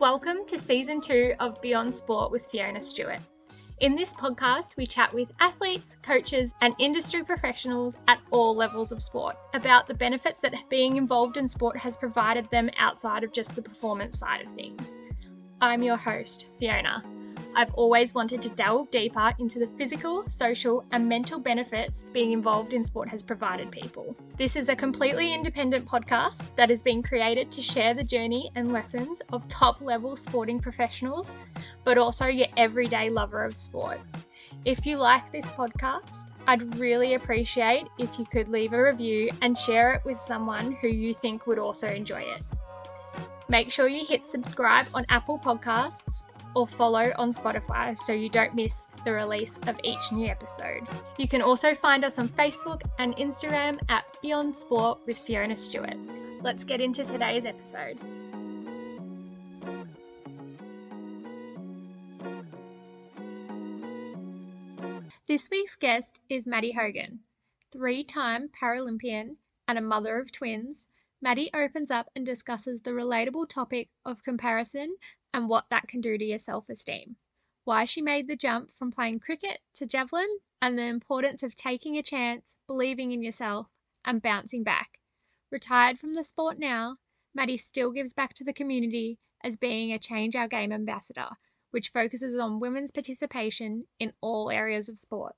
Welcome to season two of Beyond Sport with Fiona Stewart. In this podcast, we chat with athletes, coaches, and industry professionals at all levels of sport about the benefits that being involved in sport has provided them outside of just the performance side of things. I'm your host, Fiona. I've always wanted to delve deeper into the physical, social, and mental benefits being involved in sport has provided people. This is a completely independent podcast that has been created to share the journey and lessons of top level sporting professionals, but also your everyday lover of sport. If you like this podcast, I'd really appreciate if you could leave a review and share it with someone who you think would also enjoy it. Make sure you hit subscribe on Apple Podcasts or follow on Spotify so you don't miss the release of each new episode. You can also find us on Facebook and Instagram at Beyond Sport with Fiona Stewart. Let's get into today's episode. This week's guest is Maddie Hogan, three time Paralympian and a mother of twins. Maddie opens up and discusses the relatable topic of comparison and what that can do to your self esteem. Why she made the jump from playing cricket to javelin, and the importance of taking a chance, believing in yourself, and bouncing back. Retired from the sport now, Maddie still gives back to the community as being a Change Our Game ambassador, which focuses on women's participation in all areas of sport.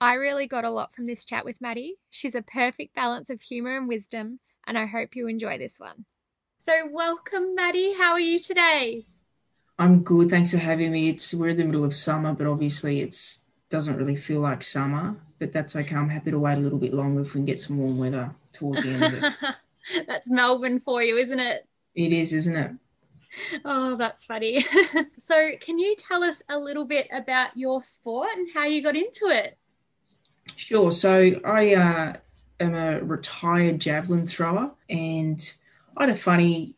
I really got a lot from this chat with Maddie. She's a perfect balance of humour and wisdom, and I hope you enjoy this one. So, welcome, Maddie. How are you today? I'm good. Thanks for having me. It's we're in the middle of summer, but obviously it's doesn't really feel like summer. But that's okay. I'm happy to wait a little bit longer if we can get some warm weather towards the end of it. that's Melbourne for you, isn't it? It is, isn't it? Oh, that's funny. so, can you tell us a little bit about your sport and how you got into it? Sure. So, I uh, am a retired javelin thrower and I had a funny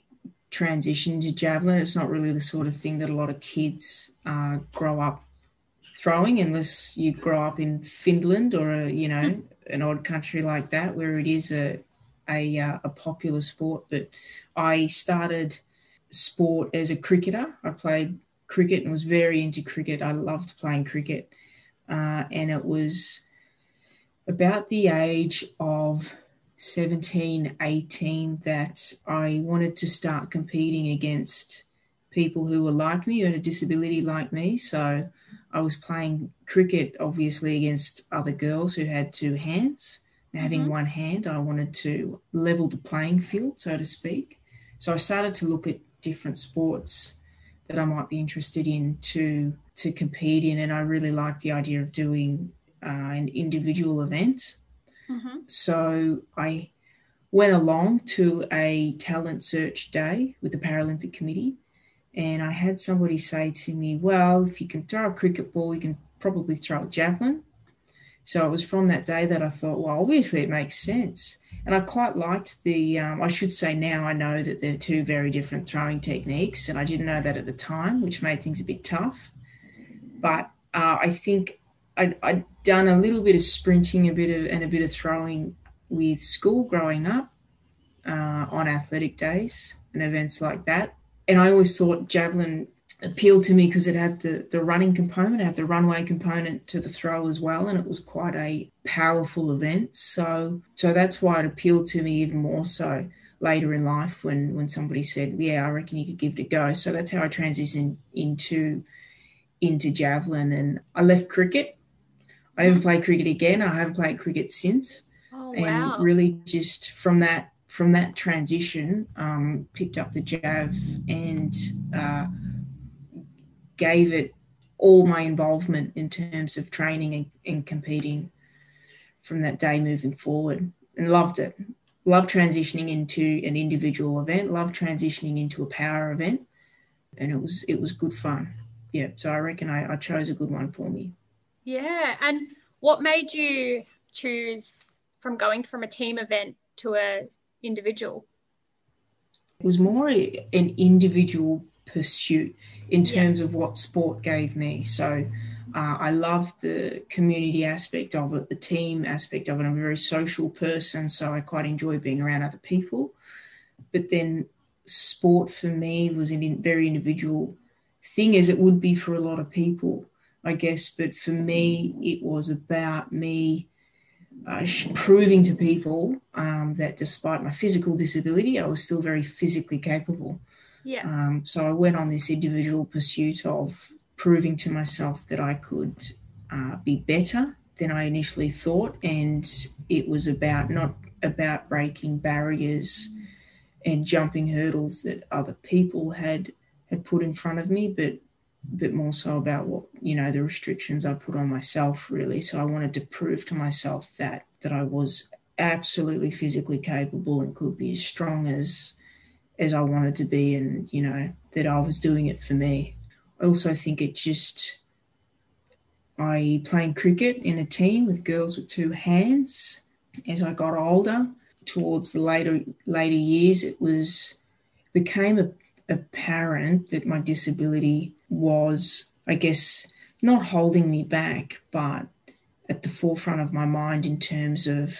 transition to javelin. It's not really the sort of thing that a lot of kids uh, grow up throwing, unless you grow up in Finland or a, you know hmm. an odd country like that where it is a a, uh, a popular sport. But I started sport as a cricketer. I played cricket and was very into cricket. I loved playing cricket, uh, and it was about the age of 17, 18 that I wanted to start competing against people who were like me, who had a disability like me. So I was playing cricket, obviously, against other girls who had two hands. Now, having mm-hmm. one hand, I wanted to level the playing field, so to speak. So I started to look at different sports that I might be interested in to to compete in, and I really liked the idea of doing uh, an individual event Mm-hmm. So I went along to a talent search day with the Paralympic Committee, and I had somebody say to me, Well, if you can throw a cricket ball, you can probably throw a javelin. So it was from that day that I thought, well, obviously it makes sense. And I quite liked the, um, I should say now I know that they're two very different throwing techniques. And I didn't know that at the time, which made things a bit tough. But uh, I think I'd, I'd done a little bit of sprinting, a bit of and a bit of throwing with school growing up uh, on athletic days and events like that. And I always thought javelin appealed to me because it had the, the running component, it had the runway component to the throw as well, and it was quite a powerful event. So so that's why it appealed to me even more so later in life when when somebody said, Yeah, I reckon you could give it a go. So that's how I transitioned into into javelin and I left cricket I never played cricket again. I haven't played cricket since. Oh, wow. And really just from that from that transition, um, picked up the jav and uh, gave it all my involvement in terms of training and, and competing from that day moving forward and loved it. Love transitioning into an individual event, love transitioning into a power event. And it was it was good fun. Yeah. So I reckon I, I chose a good one for me. Yeah. And what made you choose from going from a team event to a individual? It was more an individual pursuit in terms yeah. of what sport gave me. So uh, I love the community aspect of it, the team aspect of it. I'm a very social person, so I quite enjoy being around other people. But then sport for me was a very individual thing, as it would be for a lot of people, I guess. But for me, it was about me uh, proving to people um, that despite my physical disability, I was still very physically capable. Yeah. Um, so I went on this individual pursuit of proving to myself that I could uh, be better than I initially thought, and it was about not about breaking barriers and jumping hurdles that other people had had put in front of me, but but more so about what you know the restrictions I put on myself really. So I wanted to prove to myself that that I was absolutely physically capable and could be as strong as as I wanted to be, and you know that I was doing it for me. I also think it just I playing cricket in a team with girls with two hands. As I got older, towards the later later years, it was became a, apparent that my disability was, I guess, not holding me back, but at the forefront of my mind in terms of,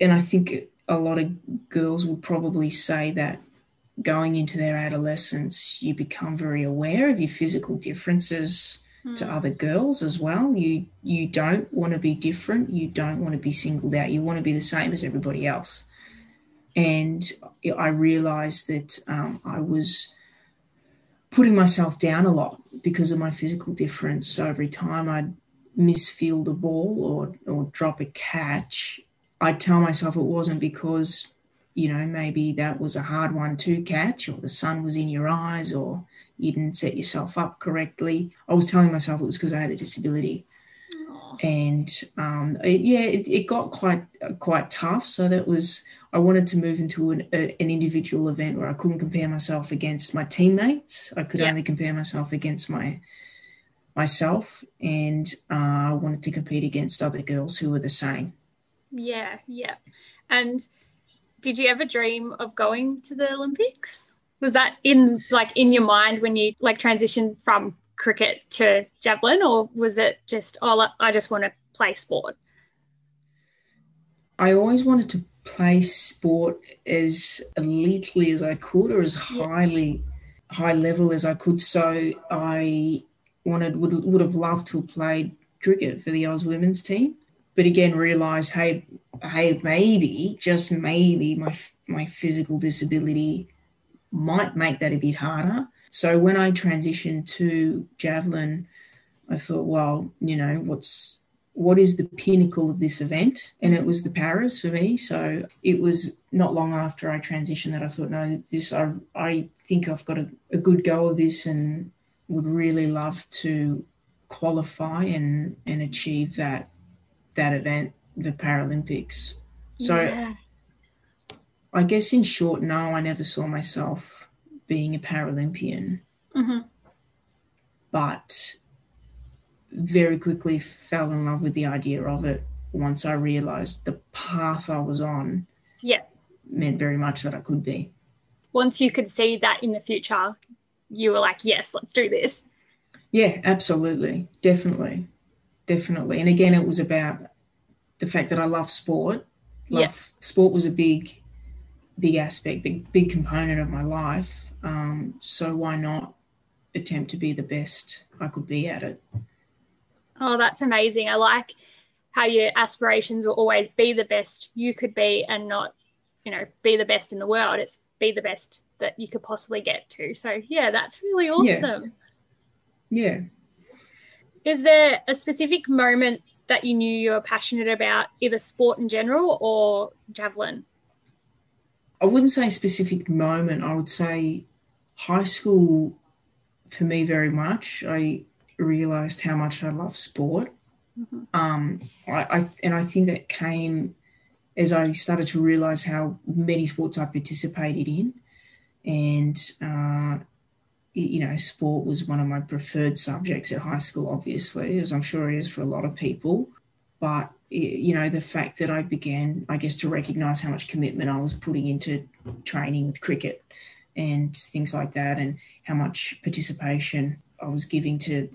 and I think a lot of girls would probably say that going into their adolescence, you become very aware of your physical differences mm. to other girls as well. You you don't want to be different. You don't want to be singled out. You want to be the same as everybody else. And I realized that um, I was putting myself down a lot because of my physical difference. So every time I'd misfield a ball or, or drop a catch, I'd tell myself it wasn't because, you know, maybe that was a hard one to catch or the sun was in your eyes or you didn't set yourself up correctly. I was telling myself it was because I had a disability. And um, it, yeah, it, it got quite quite tough. So that was I wanted to move into an, a, an individual event where I couldn't compare myself against my teammates. I could yeah. only compare myself against my myself, and uh, I wanted to compete against other girls who were the same. Yeah, yeah. And did you ever dream of going to the Olympics? Was that in like in your mind when you like transitioned from cricket to javelin, or was it just oh I just want to play sport? I always wanted to play sport as elitely as I could or as highly high level as I could. So I wanted would would have loved to have played cricket for the Oz women's team, but again realised hey hey maybe just maybe my my physical disability might make that a bit harder. So when I transitioned to javelin, I thought, well, you know, what's what is the pinnacle of this event? And it was the Paras for me. So it was not long after I transitioned that I thought, no, this I I think I've got a, a good go of this and would really love to qualify and and achieve that that event, the Paralympics. So yeah. I guess in short, no, I never saw myself being a Paralympian. Mm-hmm. But very quickly fell in love with the idea of it once I realized the path I was on yeah. meant very much that I could be. Once you could see that in the future, you were like, yes, let's do this. Yeah, absolutely. Definitely. Definitely. And again, it was about the fact that I love sport. Love, yeah. Sport was a big, big aspect, big, big component of my life. Um, so why not attempt to be the best I could be at it? Oh, that's amazing. I like how your aspirations will always be the best you could be and not, you know, be the best in the world. It's be the best that you could possibly get to. So, yeah, that's really awesome. Yeah. yeah. Is there a specific moment that you knew you were passionate about, either sport in general or javelin? I wouldn't say specific moment. I would say high school for me very much. I realized how much I love sport. Mm-hmm. Um, I, I, and I think that came as I started to realize how many sports I participated in, and uh, you know, sport was one of my preferred subjects at high school. Obviously, as I'm sure it is for a lot of people, but you know, the fact that I began, I guess, to recognize how much commitment I was putting into training with cricket and things like that, and how much participation I was giving to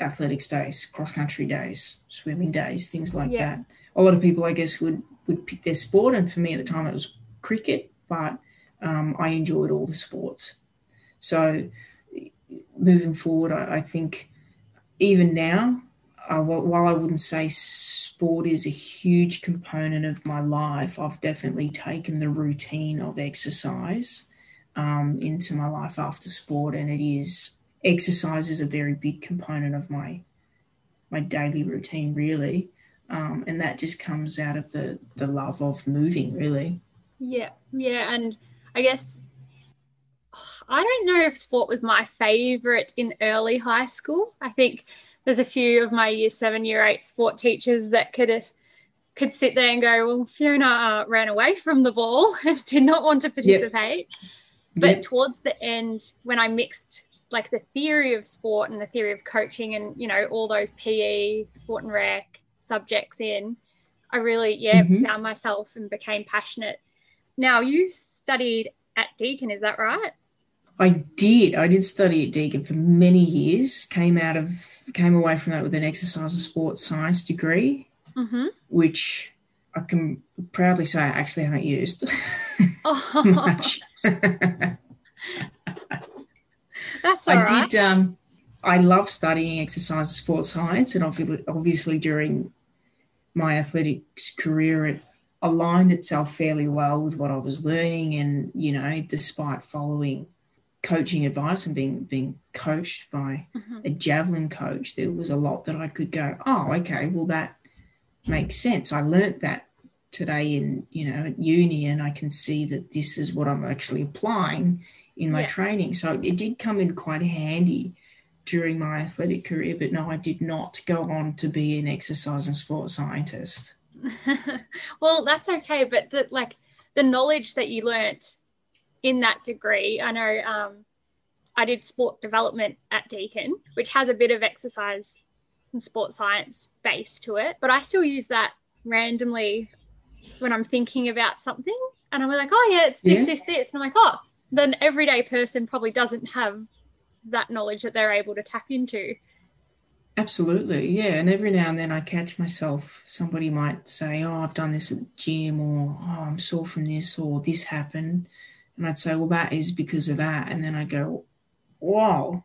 athletics days, cross country days, swimming days, things like yeah. that. A lot of people, I guess, would would pick their sport, and for me at the time it was cricket. But um, I enjoyed all the sports. So moving forward, I, I think even now, uh, while I wouldn't say sport is a huge component of my life, I've definitely taken the routine of exercise um, into my life after sport, and it is exercise is a very big component of my my daily routine, really, um, and that just comes out of the the love of moving, really. Yeah, yeah, and I guess I don't know if sport was my favorite in early high school. I think there's a few of my year seven, year eight sport teachers that could could sit there and go, "Well, Fiona uh, ran away from the ball and did not want to participate." Yep. But yep. towards the end, when I mixed like the theory of sport and the theory of coaching, and you know all those PE, sport and rec subjects in, I really yeah mm-hmm. found myself and became passionate. Now you studied at Deakin, is that right? I did. I did study at Deakin for many years. Came out of came away from that with an exercise and sports science degree, mm-hmm. which I can proudly say I actually haven't used oh. much. That's all I right. did. Um, I love studying exercise and sports science, and obviously, obviously during my athletics career, it aligned itself fairly well with what I was learning. And you know, despite following coaching advice and being being coached by mm-hmm. a javelin coach, there was a lot that I could go, oh, okay, well that makes sense. I learnt that today in you know at uni, and I can see that this is what I'm actually applying in my yeah. training. So it did come in quite handy during my athletic career, but no, I did not go on to be an exercise and sport scientist. well, that's okay, but the, like the knowledge that you learnt in that degree. I know um, I did sport development at Deakin, which has a bit of exercise and sport science base to it, but I still use that randomly when I'm thinking about something. And I'm like, oh, yeah, it's this, yeah. this, this. And I'm like, oh, the everyday person probably doesn't have that knowledge that they're able to tap into. Absolutely, yeah. And every now and then I catch myself, somebody might say, Oh, I've done this at the gym, or Oh, I'm sore from this, or this happened. And I'd say, well, that is because of that. And then I'd go, wow,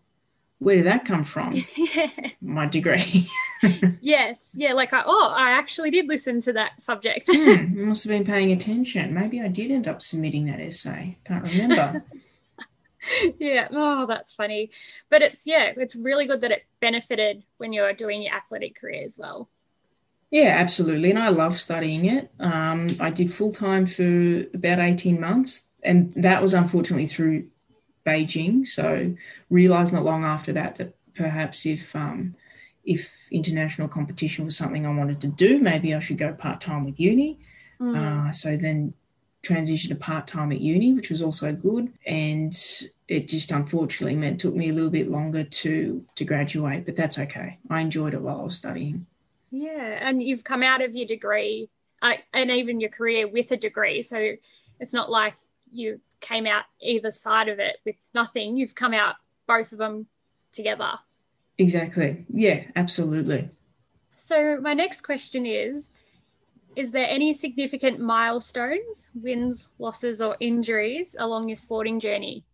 where did that come from? My degree. yes. Yeah. Like, I, oh, I actually did listen to that subject. hmm, must have been paying attention. Maybe I did end up submitting that essay. Can't remember. yeah. Oh, that's funny. But it's, yeah, it's really good that it benefited when you're doing your athletic career as well. Yeah, absolutely. And I love studying it. Um, I did full time for about 18 months and that was unfortunately through Beijing. So realised not long after that that perhaps if um, if international competition was something I wanted to do, maybe I should go part time with uni. Mm. Uh, so then transitioned to part time at uni, which was also good, and it just unfortunately meant took me a little bit longer to to graduate, but that's okay. I enjoyed it while I was studying. Yeah, and you've come out of your degree uh, and even your career with a degree, so it's not like you came out either side of it with nothing. You've come out both of them together. Exactly. Yeah, absolutely. So, my next question is Is there any significant milestones, wins, losses, or injuries along your sporting journey?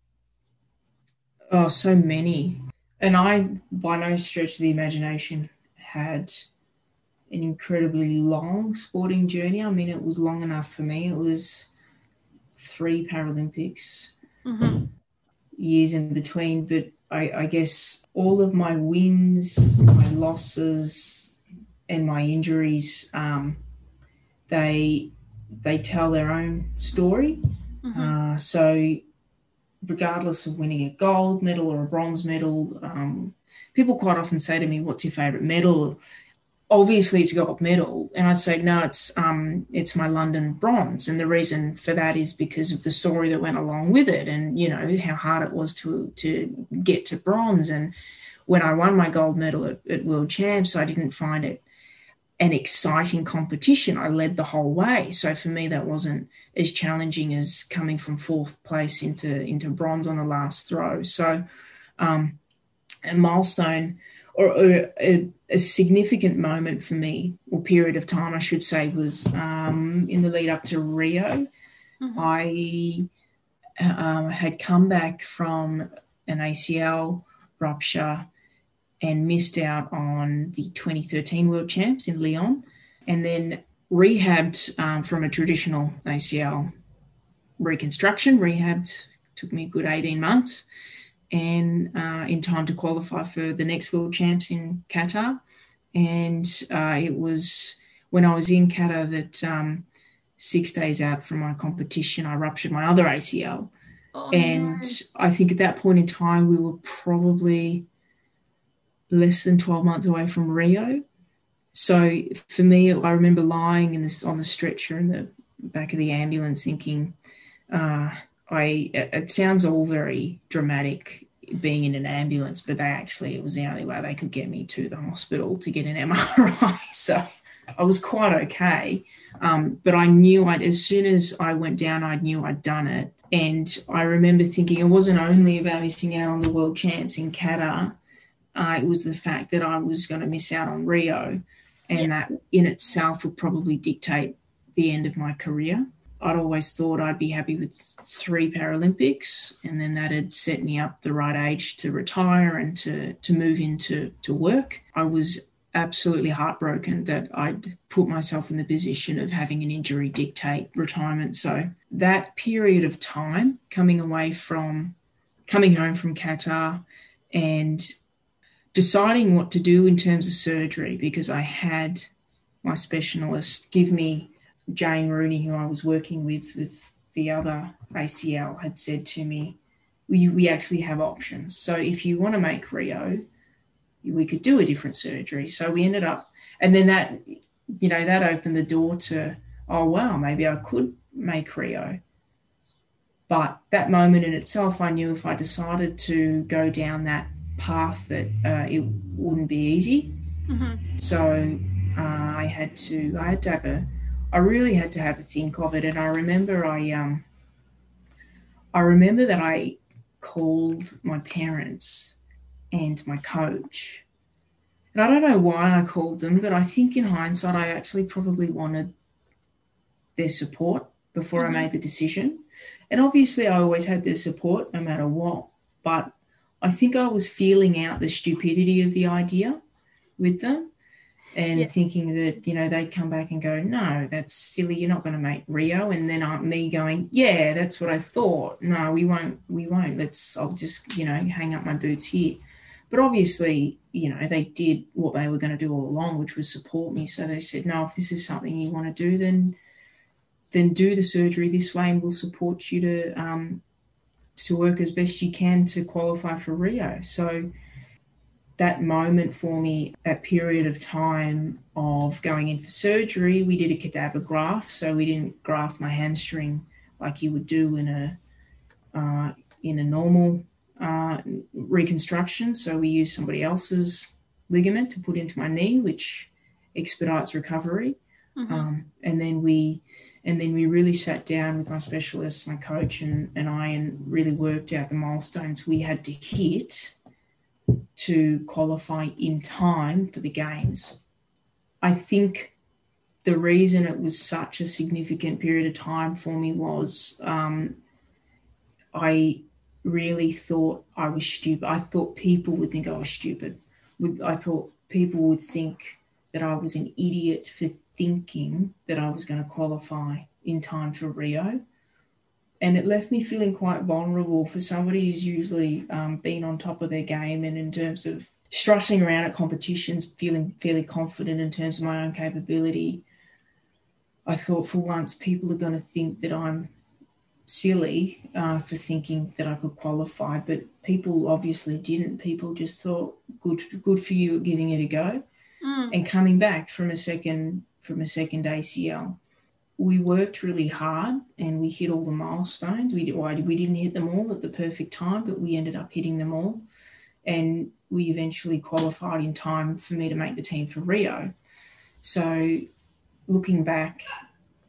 Oh, so many. And I, by no stretch of the imagination, had an incredibly long sporting journey. I mean, it was long enough for me. It was three Paralympics, mm-hmm. years in between. But I, I guess all of my wins, my losses, and my injuries, um, they they tell their own story. Mm-hmm. Uh, so, regardless of winning a gold medal or a bronze medal, um, people quite often say to me, "What's your favorite medal?" Obviously it's gold medal and i'd say no it's um it's my london bronze. And the reason for that is because of the story that went along with it and you know how hard it was to to get to bronze. And when i won my gold medal at, at world champs i didn't find it an exciting competition. I led the whole way. So for me that wasn't as challenging as coming from fourth place into into bronze on the last throw. So um a milestone or, or a, a, significant moment for me, or period of time, I should say, was um, in the lead up to Rio. Mm-hmm. I um, had come back from an ACL rupture and missed out on the 2013 World Champs in Lyon, and then rehabbed um, from a traditional ACL reconstruction. Rehabbed took me a good 18 months, and uh, in time to qualify for the next World Champs in Qatar. And uh, it was when I was in Qatar that um, six days out from my competition, I ruptured my other ACL. Oh, and no. I think at that point in time, we were probably less than 12 months away from Rio. So for me, I remember lying in this on the stretcher in the back of the ambulance thinking, uh, I it sounds all very dramatic being in an ambulance, but they actually it was the only way they could get me to the hospital to get an MRI. So I was quite okay. Um, but I knew I'd as soon as I went down, I knew I'd done it. And I remember thinking it wasn't only about missing out on the world champs in Qatar, uh, it was the fact that I was going to miss out on Rio, and yeah. that in itself would probably dictate the end of my career. I'd always thought I'd be happy with three Paralympics, and then that had set me up the right age to retire and to to move into to work. I was absolutely heartbroken that I'd put myself in the position of having an injury dictate retirement. So that period of time coming away from coming home from Qatar and deciding what to do in terms of surgery because I had my specialist give me Jane Rooney, who I was working with with the other ACL, had said to me, we, we actually have options. So if you want to make Rio, we could do a different surgery. So we ended up, and then that, you know, that opened the door to, oh, wow, maybe I could make Rio. But that moment in itself, I knew if I decided to go down that path that uh, it wouldn't be easy. Mm-hmm. So uh, I had to I had to have a I really had to have a think of it. And I remember I um I remember that I called my parents and my coach. And I don't know why I called them, but I think in hindsight I actually probably wanted their support before mm-hmm. I made the decision. And obviously I always had their support no matter what. But I think I was feeling out the stupidity of the idea with them and yeah. thinking that, you know, they'd come back and go, no, that's silly. You're not going to make Rio. And then uh, me going, yeah, that's what I thought. No, we won't. We won't. Let's, I'll just, you know, hang up my boots here. But obviously, you know, they did what they were going to do all along, which was support me. So they said, no, if this is something you want to do, then then do the surgery this way and we'll support you to um, to work as best you can to qualify for Rio. So that moment for me, that period of time of going in for surgery, we did a cadaver graft. So we didn't graft my hamstring like you would do in a uh, in a normal uh, reconstruction. So we used somebody else's ligament to put into my knee, which expedites recovery. Mm-hmm. Um, and then we and then we really sat down with my specialist, my coach, and, and I, and really worked out the milestones we had to hit to qualify in time for the games. I think the reason it was such a significant period of time for me was um, I really thought I was stupid. I thought people would think I was stupid. I thought people would think that I was an idiot for thinking that I was going to qualify in time for Rio. And it left me feeling quite vulnerable for somebody who's usually um, been on top of their game and in terms of strutting around at competitions, feeling fairly confident in terms of my own capability. I thought for once people are going to think that I'm silly uh, for thinking that I could qualify, but people obviously didn't. People just thought, "Good, good for you, giving it a go," mm. and coming back from a second from a second ACL. We worked really hard and we hit all the milestones. We did, well, we didn't hit them all at the perfect time, but we ended up hitting them all. And we eventually qualified in time for me to make the team for Rio. So looking back,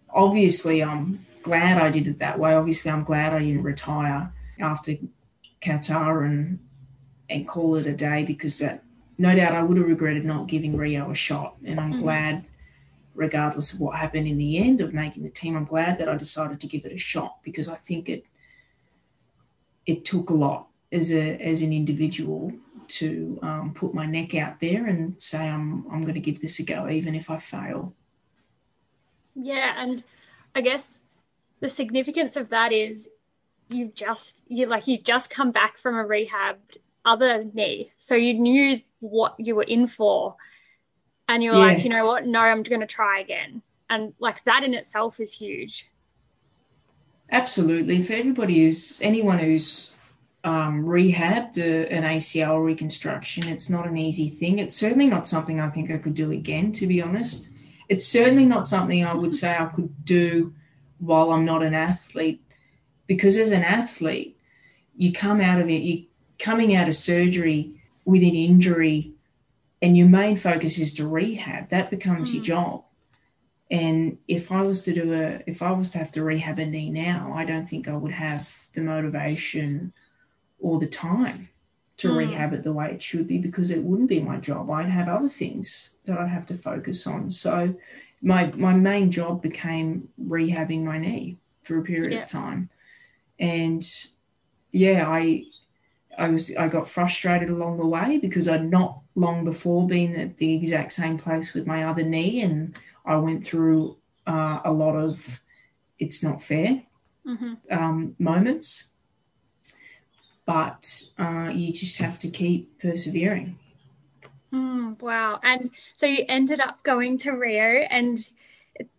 obviously I'm glad I did it that way. Obviously I'm glad I didn't retire after Qatar and and call it a day because that no doubt I would have regretted not giving Rio a shot. And I'm mm-hmm. glad regardless of what happened in the end of making the team, I'm glad that I decided to give it a shot because I think it it took a lot as a as an individual to um, put my neck out there and say I'm I'm going to give this a go, even if I fail. Yeah, and I guess the significance of that is you've just you like you just come back from a rehabbed other knee, so you knew what you were in for, and you're yeah. like, you know what? No, I'm going to try again, and like that in itself is huge. Absolutely, for everybody who's anyone who's um, rehabbed a, an ACL reconstruction. It's not an easy thing. It's certainly not something I think I could do again, to be honest. It's certainly not something I would say I could do while I'm not an athlete, because as an athlete, you come out of it, you coming out of surgery with an injury, and your main focus is to rehab. That becomes mm. your job. And if I was to do a, if I was to have to rehab a knee now, I don't think I would have the motivation all the time to mm. rehab it the way it should be because it wouldn't be my job. I'd have other things that I'd have to focus on. So my my main job became rehabbing my knee for a period yeah. of time. And yeah, I I was I got frustrated along the way because I'd not long before been at the exact same place with my other knee and I went through uh, a lot of it's not fair mm-hmm. um, moments but uh, you just have to keep persevering. Mm, wow. And so you ended up going to Rio, and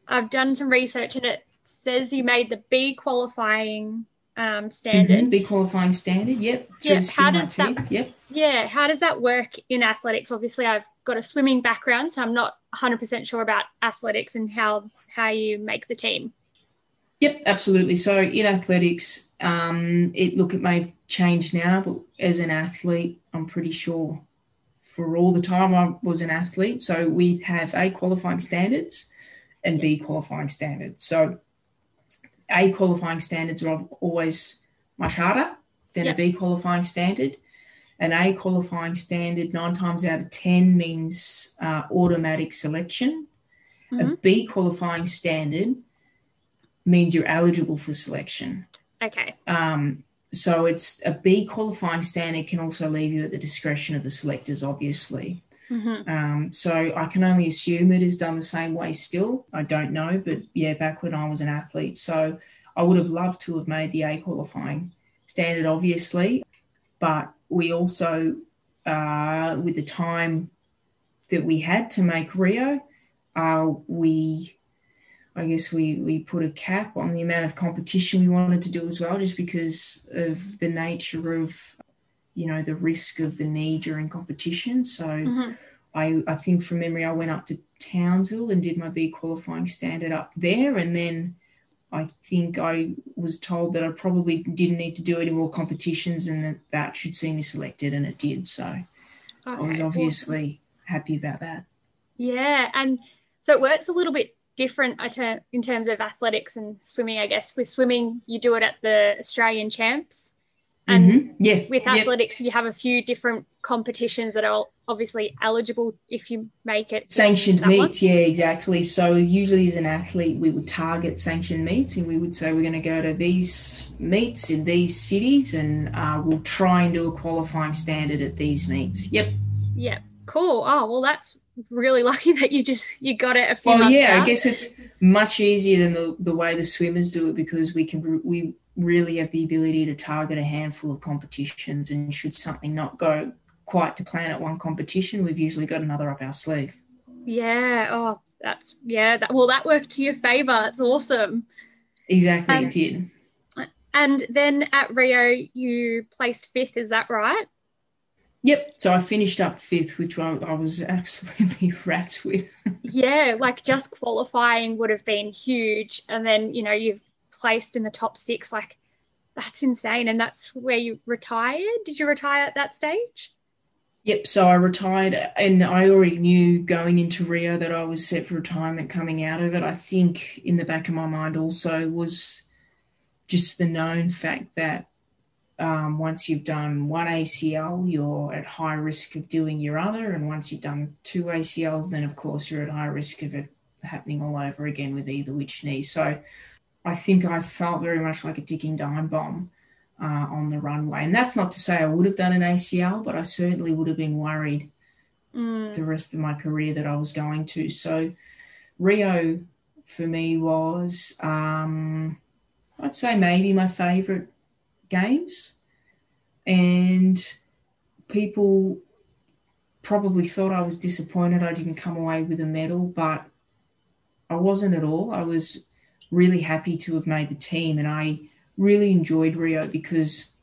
I've done some research, and it says you made the B qualifying um, standard. Mm-hmm, B qualifying standard, yep. Yeah, how does that, yep. Yeah, how does that work in athletics? Obviously, I've got a swimming background, so I'm not 100% sure about athletics and how how you make the team. Yep, absolutely. So in athletics, um, it look it may have changed now, but as an athlete, I'm pretty sure for all the time I was an athlete. So we have A qualifying standards and B qualifying standards. So A qualifying standards are always much harder than yep. a B qualifying standard. An A qualifying standard, nine times out of 10, means uh, automatic selection. Mm-hmm. A B qualifying standard means you're eligible for selection. Okay. Um, so it's a B qualifying standard can also leave you at the discretion of the selectors, obviously. Mm-hmm. Um, so I can only assume it is done the same way still. I don't know, but yeah, back when I was an athlete. So I would have loved to have made the A qualifying standard, obviously, but we also, uh, with the time that we had to make Rio, uh, we I guess we we put a cap on the amount of competition we wanted to do as well, just because of the nature of you know the risk of the knee during competition. So mm-hmm. I I think from memory I went up to Townsville and did my B qualifying standard up there, and then I think I was told that I probably didn't need to do any more competitions and that that should see me selected, and it did. So okay, I was obviously awesome. happy about that. Yeah, and so it works a little bit different in terms of athletics and swimming, I guess. With swimming, you do it at the Australian champs. And mm-hmm. yeah, with athletics, yep. you have a few different competitions that are obviously eligible if you make it. Sanctioned meets, one. yeah, exactly. So usually as an athlete, we would target sanctioned meets and we would say we're going to go to these meets in these cities and uh, we'll try and do a qualifying standard at these meets. Yep. Yep. Cool. Oh, well, that's really lucky that you just you got it a few. Well, yeah, out. I guess it's much easier than the, the way the swimmers do it because we can we really have the ability to target a handful of competitions, and should something not go quite to plan at one competition, we've usually got another up our sleeve. Yeah. Oh, that's yeah. That, well, that worked to your favour. That's awesome. Exactly, um, it did. And then at Rio, you placed fifth. Is that right? Yep. So I finished up fifth, which I, I was absolutely wrapped with. yeah, like just qualifying would have been huge. And then, you know, you've placed in the top six. Like, that's insane. And that's where you retired. Did you retire at that stage? Yep. So I retired, and I already knew going into Rio that I was set for retirement coming out of it. I think in the back of my mind also was just the known fact that um, once you've done one ACL, you're at high risk of doing your other. And once you've done two ACLs, then of course you're at high risk of it happening all over again with either which knee. So I think I felt very much like a ticking time bomb uh, on the runway. And that's not to say I would have done an ACL, but I certainly would have been worried Mm. the rest of my career that I was going to. So Rio for me was, um, I'd say maybe my favorite games. And people probably thought I was disappointed I didn't come away with a medal, but I wasn't at all. I was really happy to have made the team and I really enjoyed Rio because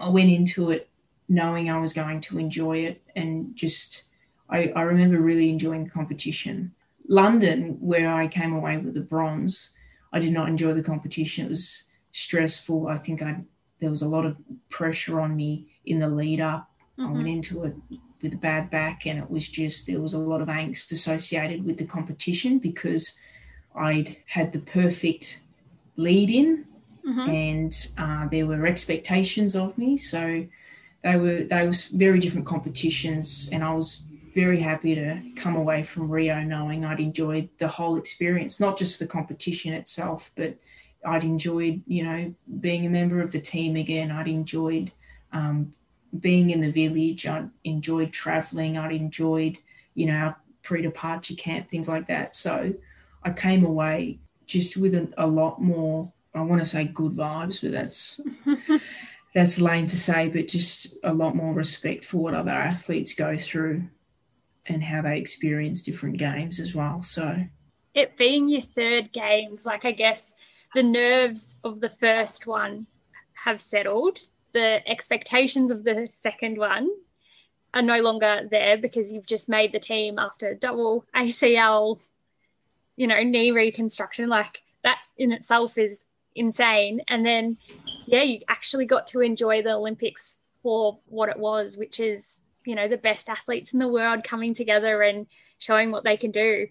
I went into it knowing I was going to enjoy it and just I, I remember really enjoying the competition. London, where I came away with the bronze, I did not enjoy the competition. It was stressful. I think I there was a lot of pressure on me in the lead up. I went mm-hmm. into it with a bad back, and it was just there was a lot of angst associated with the competition because I'd had the perfect lead in, Mhm. and uh, there were expectations of me. So they were they was very different competitions, and I was very happy to come away from Rio knowing I'd enjoyed the whole experience, not just the competition itself, but I'd enjoyed, you know, being a member of the team again. I'd enjoyed um, being in the village. I'd enjoyed traveling. I'd enjoyed, you know, our pre-departure camp, things like that. So I came away just with a, a lot more. I want to say good vibes, but that's that's lame to say, but just a lot more respect for what other athletes go through and how they experience different games as well. So It being your third games, like I guess the nerves of the first one have settled. The expectations of the second one are no longer there because you've just made the team after double ACL, you know, knee reconstruction. Like that in itself is insane. And then, yeah, you actually got to enjoy the Olympics for what it was, which is, you know, the best athletes in the world coming together and showing what they can do.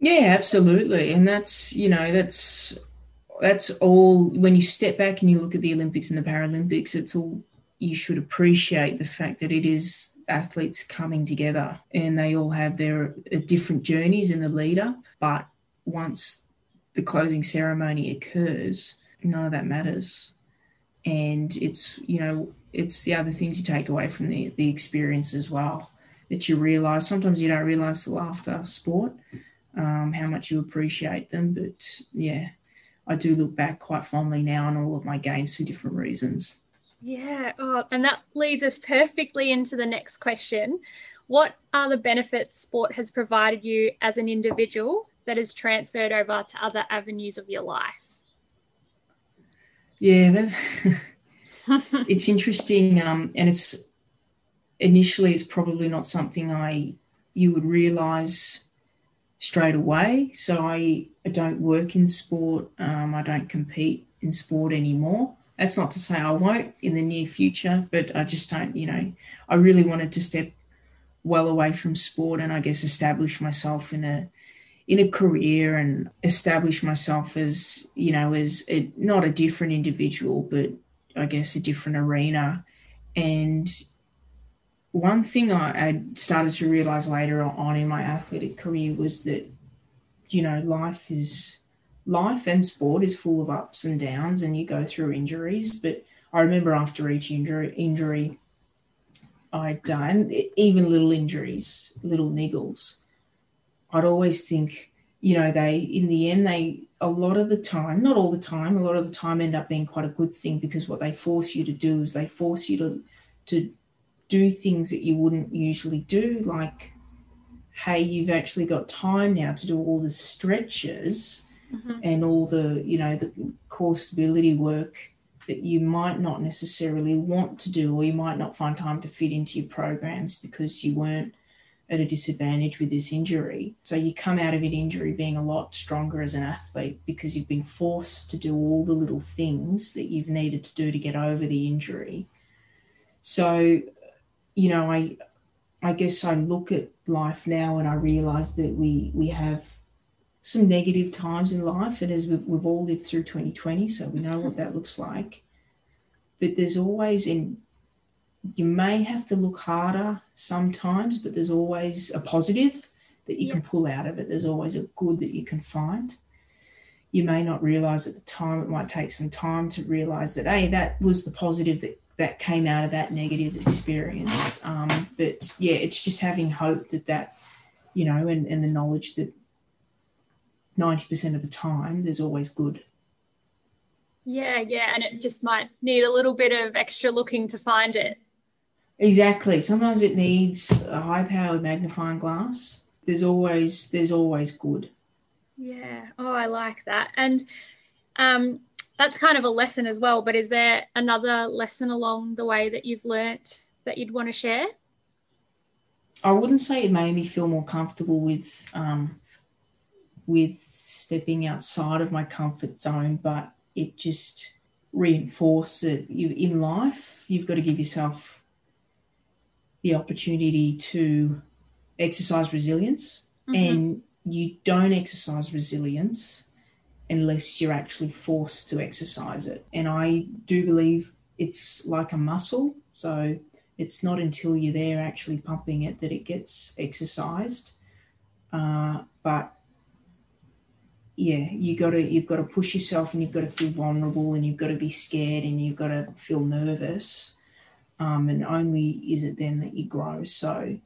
Yeah, absolutely. And that's, you know, that's that's all when you step back and you look at the Olympics and the Paralympics, it's all you should appreciate the fact that it is athletes coming together and they all have their uh, different journeys in the lead up. But once the closing ceremony occurs, none of that matters. And it's, you know, it's the other things you take away from the, the experience as well that you realize. Sometimes you don't realize till after sport um, how much you appreciate them. But yeah, I do look back quite fondly now on all of my games for different reasons. Yeah. Oh, and that leads us perfectly into the next question. What are the benefits sport has provided you as an individual that has transferred over to other avenues of your life? Yeah, that, it's interesting, um, and it's initially it's probably not something I you would realize straight away. So I, I don't work in sport. Um, I don't compete in sport anymore. That's not to say I won't in the near future, but I just don't. You know, I really wanted to step well away from sport and I guess establish myself in a in a career and establish myself as you know as a, not a different individual, but I guess a different arena. And one thing I, I started to realize later on in my athletic career was that you know life is life and sport is full of ups and downs and you go through injuries but i remember after each injury injury i'd done even little injuries little niggles i'd always think you know they in the end they a lot of the time not all the time a lot of the time end up being quite a good thing because what they force you to do is they force you to to do things that you wouldn't usually do, like, hey, you've actually got time now to do all the stretches Mhm. and all the, you know, the core stability work that you might not necessarily want to do, or you might not find time to fit into your programs because you weren't at a disadvantage with this injury. So you come out of an injury being a lot stronger as an athlete because you've been forced to do all the little things that you've needed to do to get over the injury. So you know, I I guess I look at life now and I realize that we we have some negative times in life, and as we've, we've all lived through 2020, so we know what that looks like. But there's always in you may have to look harder sometimes, but there's always a positive that you can pull out of it. There's always a good that you can find. you may not realize at the time, it might take some time to realize that, hey, that was the positive that, that came out of that negative experience. Um, but yeah, it's just having hope that that, you know, and, and the knowledge that 90% of the time there's always good. Yeah, yeah. And it just might need a little bit of extra looking to find it. Exactly. Sometimes it needs a high powered magnifying glass. There's always there's always good. Yeah. Oh, I like that. And um, that's kind of a lesson as well. But is there another lesson along the way that you've learnt that you'd want to share? I wouldn't say it made me feel more comfortable with um, with stepping outside of my comfort zone, but it just reinforced that you in life you've got to give yourself the opportunity to exercise resilience mm-hmm. and you don't exercise resilience unless you're actually forced to exercise it. And I do believe it's like a muscle. So it's not until you're there actually pumping it that it gets exercised. Uh, but yeah, you got to you've got to push yourself and you've got to feel vulnerable and you've got to be scared and you've got to feel nervous. Um, and only is it then that you grow. So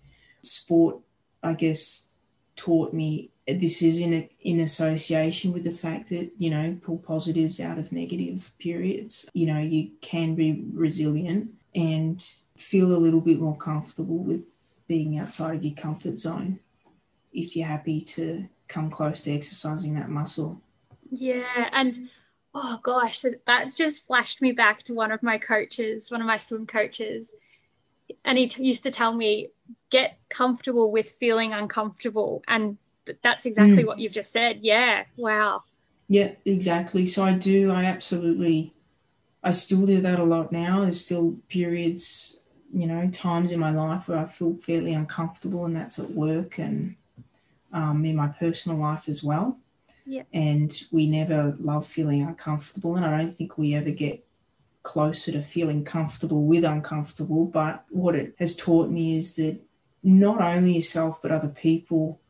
sport, I guess, taught me this is in a, in association with the fact that you know pull positives out of negative periods you know you can be resilient and feel a little bit more comfortable with being outside of your comfort zone if you're happy to come close to exercising that muscle. Yeah and oh gosh that's just flashed me back to one of my coaches one of my swim coaches. And he t- used to tell me get comfortable with feeling uncomfortable. And that's exactly mm. what you've just said. Yeah wow. Yeah exactly. So i do i absolutely i still do that a lot now. There's still periods you know times in my life where i feel fairly uncomfortable and that's at work and um, in my personal life as well yeah. and we never love feeling uncomfortable and i don't think we ever get closer to feeling comfortable with uncomfortable. But what it has taught me is that not only yourself, but other people,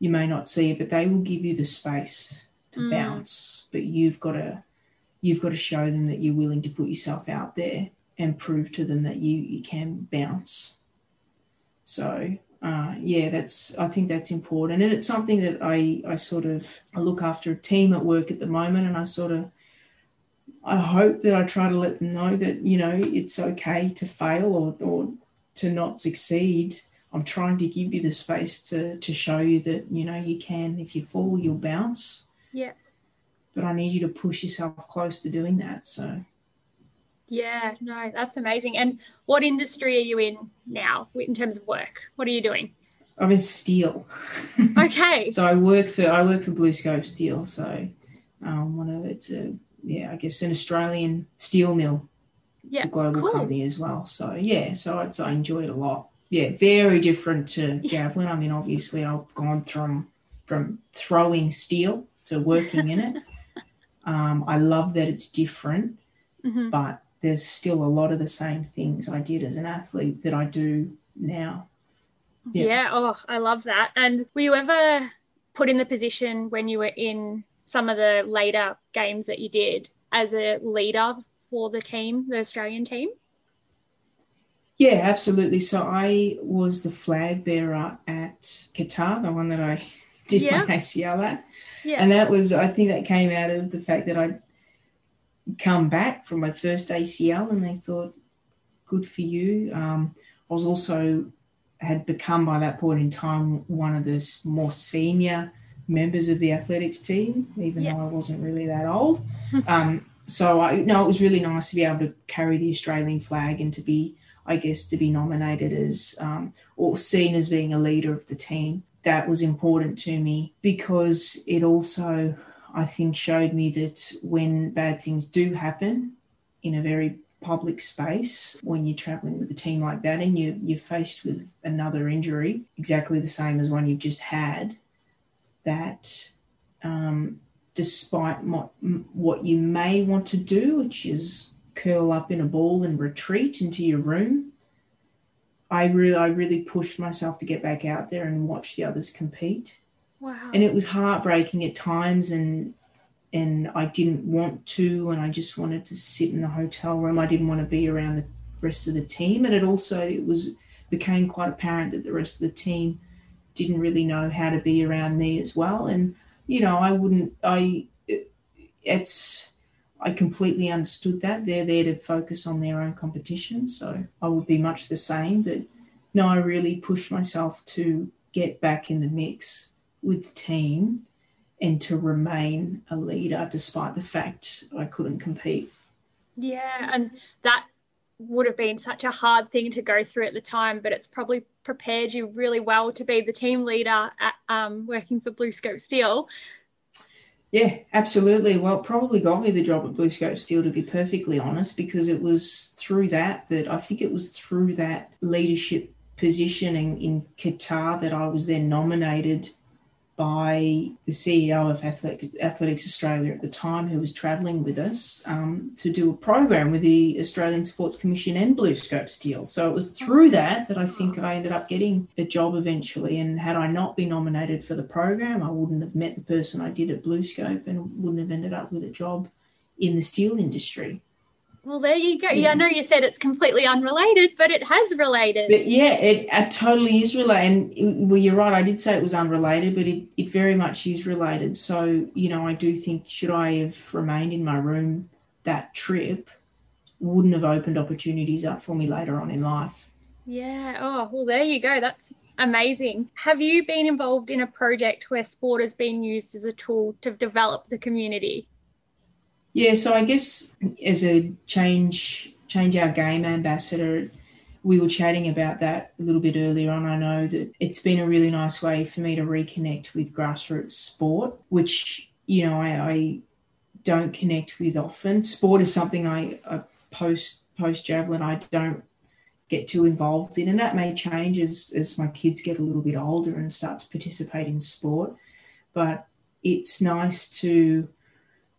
you may not see it, but they will give you the space to mm. bounce. But you've got to you've got to show them that you're willing to put yourself out there and prove to them that you you can bounce. So uh, yeah, that's I think that's important, and it's something that I I sort of I look after a team at work at the moment, and I sort of I hope that I try to let them know that, you know, it's okay to fail or, or to not succeed. I'm trying to give you the space to, to show you that, you know, you can, if you fall, you'll bounce. Yeah. But I need you to push yourself close to doing that. So, yeah, no, that's amazing. And what industry are you in now in terms of work? What are you doing? I'm in steel. Okay. so I work for I work for BlueScope Steel. So um, one of it's a yeah, I guess an Australian steel mill. Yeah, it's a global cool. company as well. So yeah, so I'd I enjoy it a lot. Yeah, very different to javelin. I mean, obviously I've gone from from throwing steel to working in it. Um, I love that it's different, mm-hmm. but there's still a lot of the same things I did as an athlete that I do now. Yeah. yeah. Oh, I love that. And were you ever put in the position when you were in some of the later games that you did as a leader for the team, the Australian team? Yeah, absolutely. So I was the flag bearer at Qatar, the one that I did yeah. my ACL at. Yeah. And that was, I think that came out of the fact that I'd come back from my first ACL and they thought, good for you. Um, I was also, had become by that point in time one of the more senior members of the athletics team, even yeah. though I wasn't really that old. um, so I no, it was really nice to be able to carry the Australian flag and to be, I guess, to be nominated as um, or seen as being a leader of the team. That was important to me because it also, I think, showed me that when bad things do happen in a very public space when you're traveling with a team like that and you, you're faced with another injury exactly the same as one you've just had that um, despite what, what you may want to do, which is curl up in a ball and retreat into your room, I really, I really pushed myself to get back out there and watch the others compete. Wow. And it was heartbreaking at times, and and I didn't want to, and I just wanted to sit in the hotel room. I didn't want to be around the rest of the team, and it also it was became quite apparent that the rest of the team didn't really know how to be around me as well. And you know, I wouldn't. I it's I completely understood that they're there to focus on their own competition, so I would be much the same. But no, I really pushed myself to get back in the mix with the team and to remain a leader despite the fact I couldn't compete. Yeah, and that would have been such a hard thing to go through at the time, but it's probably prepared you really well to be the team leader at um, working for BlueScope Steel. Yeah, absolutely. Well, it probably got me the job at BlueScope Steel, to be perfectly honest, because it was through that that I think it was through that leadership position in, in Qatar that I was then nominated by the CEO of Athletics Australia at the time, who was travelling with us um, to do a program with the Australian Sports Commission and BlueScope Steel. So it was through that that I think I ended up getting a job eventually. And had I not been nominated for the program, I wouldn't have met the person I did at BlueScope and wouldn't have ended up with a job in the steel industry. Well, there you go. Yeah, I know you said it's completely unrelated, but it has related. But yeah, it, it totally is related. And well, you're right. I did say it was unrelated, but it, it very much is related. So, you know, I do think should I have remained in my room that trip, wouldn't have opened opportunities up for me later on in life. Yeah. Oh, well, there you go. That's amazing. Have you been involved in a project where sport has been used as a tool to develop the community? Yeah, so I guess as a change change our game ambassador, we were chatting about that a little bit earlier on. I know that it's been a really nice way for me to reconnect with grassroots sport, which you know I, I don't connect with often. Sport is something I, I post post javelin I don't get too involved in, and that may change as as my kids get a little bit older and start to participate in sport. But it's nice to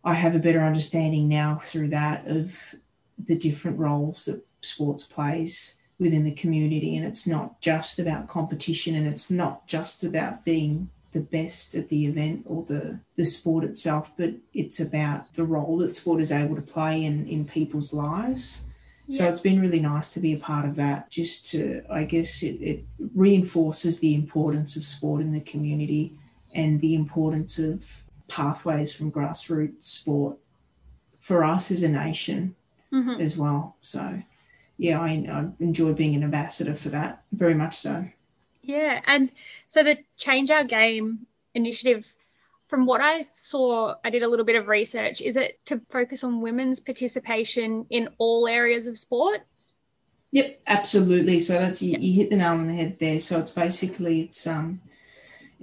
I have a better understanding now through that of the different roles that sports plays within the community. And it's not just about competition and it's not just about being the best at the event or the, the sport itself, but it's about the role that sport is able to play in, in people's lives. Yeah. So it's been really nice to be a part of that, just to, I guess, it, it reinforces the importance of sport in the community and the importance of pathways from grassroots sport for us as a nation mm-hmm. as well. So, yeah, I, I enjoy being an ambassador for that very much so. Yeah, and so the Change Our Game initiative, from what I saw, I did a little bit of research. Is it to focus on women's participation in all areas of sport? Yep, absolutely. So that's you, you hit the nail on the head there. So it's basically it's um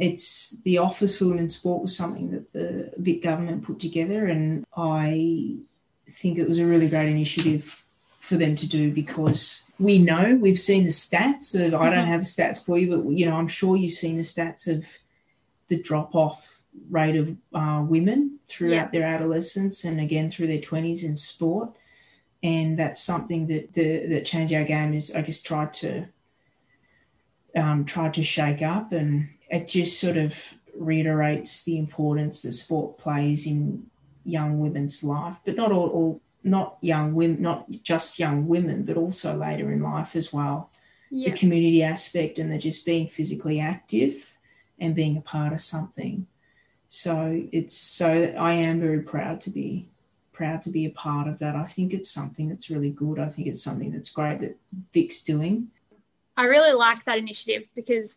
it's the Office for Women's Sport was something that the Vic government put together, and I think it was a really great initiative for them to do because we know we've seen the stats of I don't mm-hmm. have the stats for you, but you know I'm sure you've seen the stats of the drop off rate of uh, women throughout yeah. their adolescence and again through their 20s in sport, and that's something that the that change our game is I guess tried to um, tried to shake up and it just sort of reiterates the importance that sport plays in young women's life, but not all, all not young women, not just young women, but also later in life as well. Yeah. The community aspect and the just being physically active and being a part of something. So it's so I am very proud to be proud to be a part of that. I think it's something that's really good. I think it's something that's great that Vic's doing. I really like that initiative because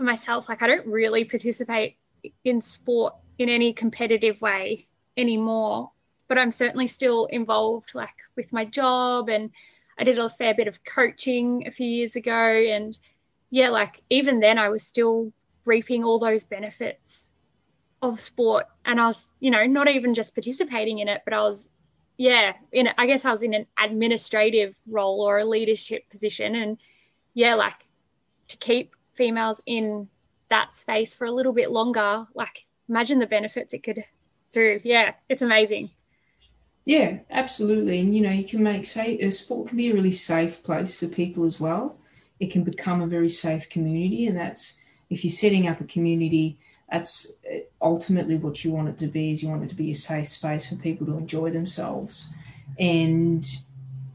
for myself, like I don't really participate in sport in any competitive way anymore, but I'm certainly still involved like with my job and I did a fair bit of coaching a few years ago and yeah, like even then I was still reaping all those benefits of sport and I was, you know, not even just participating in it, but I was yeah, in I guess I was in an administrative role or a leadership position and yeah, like to keep females in that space for a little bit longer, like imagine the benefits it could do. Yeah, it's amazing. Yeah, absolutely. And you know, you can make say a sport can be a really safe place for people as well. It can become a very safe community, and that's if you're setting up a community. That's uh, ultimately what you want it to be is you want it to be a safe space for people to enjoy themselves. And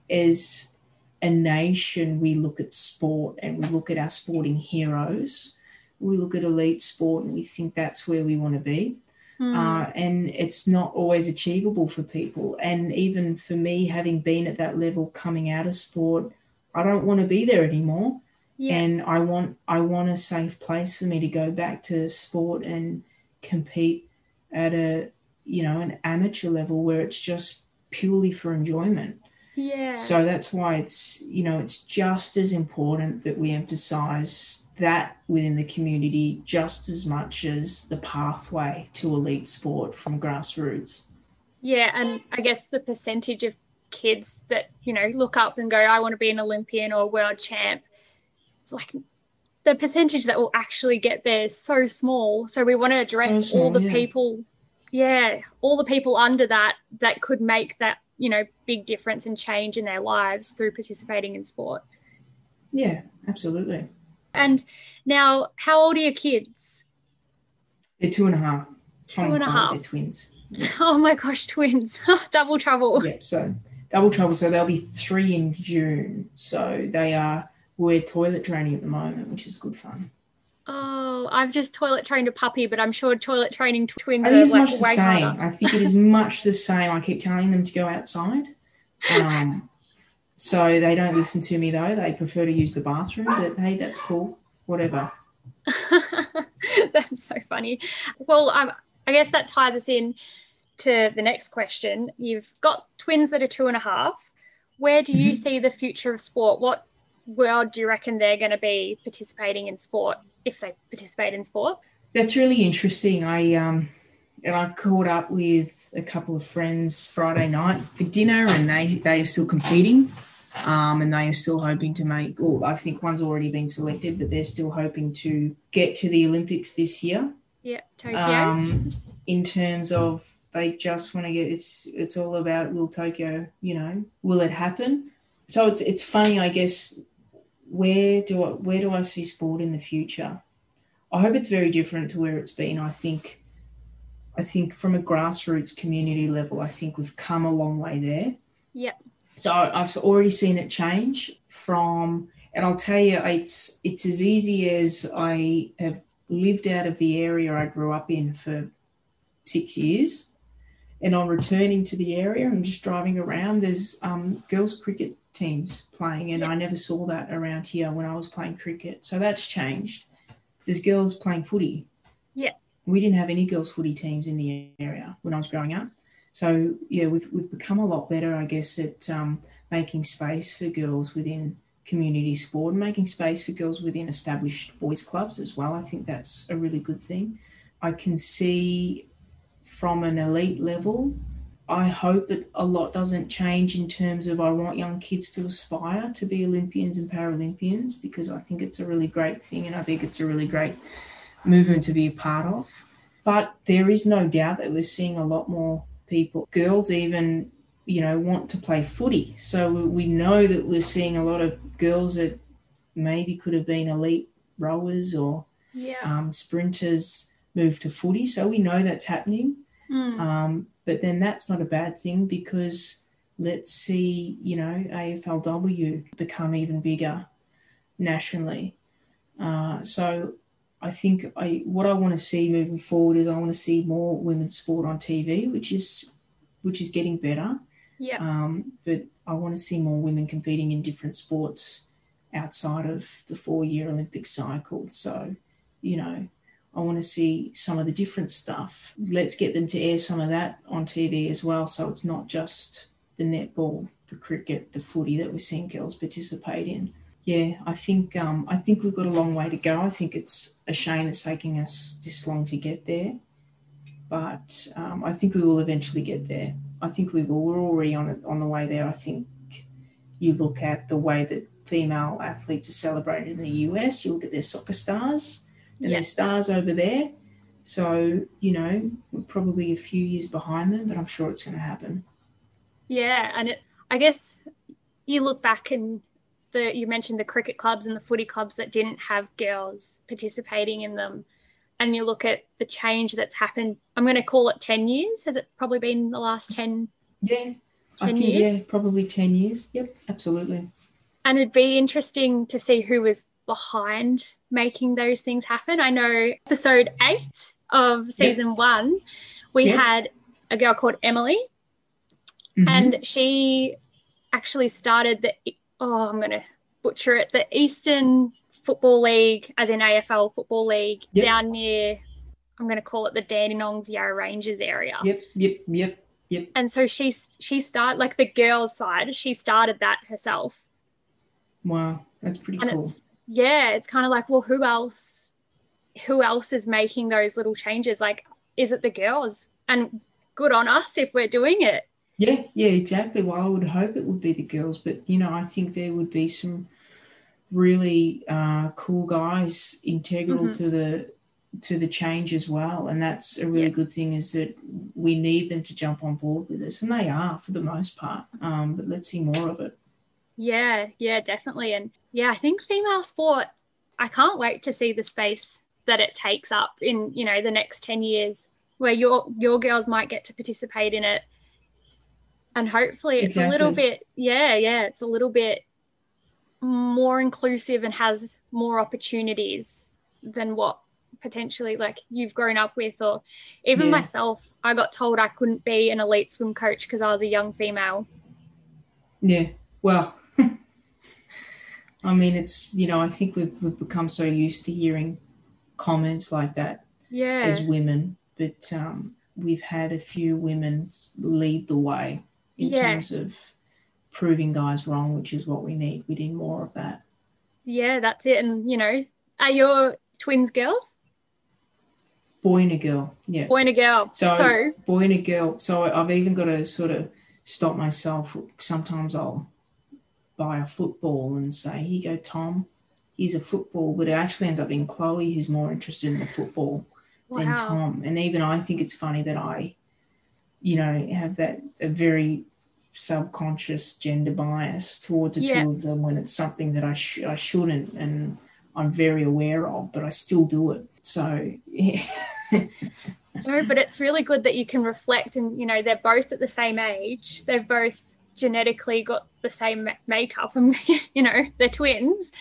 as a nation, we look at sport and we look at our sporting heroes. We look at elite sport and we think that's where we want to be. Mm. Uh, and it's not always achievable for people. And even for me, having been at that level coming out of sport, I don't want to be there anymore. Yeah. And I want I want a safe place for me to go back to sport and compete at a you know an amateur level where it's just purely for enjoyment. Yeah. So that's why it's you know it's just as important that we emphasize that within the community just as much as the pathway to elite sport from grassroots. Yeah, and I guess the percentage of kids that you know look up and go, I want to be an Olympian or world champ. It's like the percentage that will actually get there is so small. So we want to address so small, all the yeah. people, yeah, all the people under that that could make that you know big difference and change in their lives through participating in sport. Yeah, absolutely. And now, how old are your kids? They're two and a half. Two and a half. They're twins. Yeah. Oh my gosh, twins! Double trouble. Yeah, so double trouble. So they'll be three in June. So they are we're toilet training at the moment, which is good fun. Oh, I've just toilet trained a puppy, but I'm sure toilet training twins I think it's like much the same. Harder. I think it is much the same. I keep telling them to go outside. Um, so they don't listen to me though. They prefer to use the bathroom, but hey, that's cool. Whatever. that's so funny. Well, um, I guess that ties us in to the next question. You've got twins that are two and a half. Where do you mm-hmm. see the future of sport? What world do you reckon they're going to be participating in sport if they participate in sport? That's really interesting. I um, and I caught up with a couple of friends Friday night for dinner, and they they are still competing, um, and they are still hoping to make. Well, I think one's already been selected, but they're still hoping to get to the Olympics this year. Yeah, Tokyo. Um, in terms of they just want to get it's it's all about will Tokyo, you know, will it happen? So it's it's funny, I guess. Where do I where do I see sport in the future? I hope it's very different to where it's been. I think I think from a grassroots community level, I think we've come a long way there. Yeah. So I've already seen it change from, and I'll tell you, it's it's as easy as I have lived out of the area I grew up in for six years, and on returning to the area and just driving around, there's um, girls cricket teams playing, and. I never saw that around here when I was playing cricket. So that's changed. There's girls playing footy. Yeah we didn't have any girls' footy teams in the area when I was growing up. So yeah, we've we've become a lot better, I guess, at um, making space for girls within community sport and making space for girls within established boys clubs as well. I think that's a really good thing. I can see from an elite level. I hope that a lot doesn't change in terms of I want young kids to aspire to be Olympians and Paralympians because I think it's a really great thing and I think it's a really great movement to be a part of. But there is no doubt that we're seeing a lot more people, girls even, you know, want to play footy. So we know that we're seeing a lot of girls that maybe could have been elite rowers or yeah. um, sprinters move to footy. So we know that's happening. Mm. Um, but then that's not a bad thing because let's see, you know, AFLW become even bigger nationally. Uh, so I think I what I want to see moving forward is I want to see more women's sport on TV, which is which is getting better. Yeah. Um, but I want to see more women competing in different sports outside of the four-year Olympic cycle. So, you know, I want to see some of the different stuff. Let's get them to air some of that on TV as well. So it's not just the netball, the cricket, the footy that we're seeing girls participate in yeah, I think um, I think we've got a long way to go. I think it's a shame it's taking us this long to get there, but um, I think we will eventually get there. I think we will. We're already on on the way there. I think you look at the way that female athletes are celebrated in the US. You look at their soccer stars and their stars over there. So you know, we're probably a few years behind them, but I'm sure it's going to happen. Yeah, and it, I guess you look back and the you mentioned the cricket clubs and the footy clubs that didn't have girls participating in them and you look at the change that's happened, I'm going to call it 10 years. Has it probably been the last 10? Yeah, I think, years? yeah, probably 10 years. Yep, absolutely. And it'd be interesting to see who was behind making those things happen. I know episode eight of season yep. one, we yep. had a girl called Emily, mm-hmm. and she actually started the, oh, I'm going to butcher it, the Eastern Football League, as in AFL Football League, yep. down near, I'm going to call it the Dandenongs Yarra Ranges area. Yep, yep, yep, yep. And so she she started like the girls' side. She started that herself. Wow, that's pretty and cool. It's, yeah, it's kind of like, well, who else? Who else is making those little changes? Like, is it the girls? And good on us if we're doing it. Yeah, yeah, exactly. Well, I would hope it would be the girls, but you know, I think there would be some really uh, cool guys integral mm-hmm. to the to the change as well and that's a really yeah. good thing is that we need them to jump on board with us and they are for the most part um, but let's see more of it yeah yeah definitely and yeah i think female sport i can't wait to see the space that it takes up in you know the next 10 years where your your girls might get to participate in it and hopefully it's exactly. a little bit yeah yeah it's a little bit more inclusive and has more opportunities than what potentially like you've grown up with or even yeah. myself i got told i couldn't be an elite swim coach because i was a young female yeah well i mean it's you know i think we've, we've become so used to hearing comments like that yeah as women but um, we've had a few women lead the way in yeah. terms of proving guys wrong, which is what we need. We need more of that. Yeah, that's it. And you know, are your twins girls? Boy and a girl. Yeah. Boy and a girl. So, so boy and a girl. So I've even got to sort of stop myself. Sometimes I'll buy a football and say, "Here you go, Tom. He's a football," but it actually ends up being Chloe who's more interested in the football wow. than Tom. And even I think it's funny that I, you know, have that a very subconscious gender bias towards the yeah. two of them when it's something that I, sh- I shouldn't and I'm very aware of, but I still do it. So, yeah. no, but it's really good that you can reflect and, you know, they're both at the same age. They've both genetically got the same makeup and, you know, they're twins.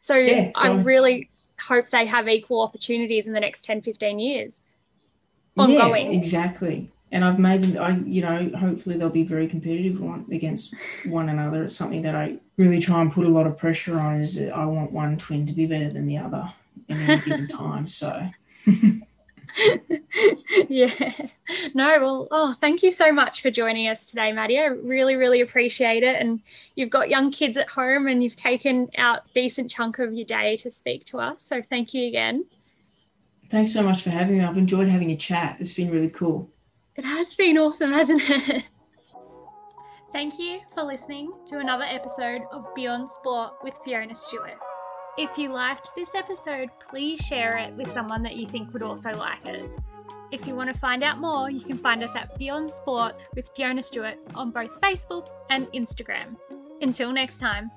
So, yeah, I really hope they have equal opportunities in the next 10, 15 years. Ongoing. Yeah, exactly and I've made them. I you know hopefully they'll be very competitive one against one another. It's something that I really try and put a lot of pressure on. Is that I want one twin to be better than the other in any given time. So. yeah. No, well, oh, thank you so much for joining us today, Maddie. I really, really appreciate it. And you've got young kids at home and you've taken out a decent chunk of your day to speak to us. So thank you again. Thanks so much for having me. I've enjoyed having a chat. It's been really cool. It has been awesome, hasn't it? Thank you for listening to another episode of Beyond Sport with Fiona Stewart. If you liked this episode, please share it with someone that you think would also like it. If you want to find out more, you can find us at Beyond Sport with Fiona Stewart on both Facebook and Instagram. Until next time.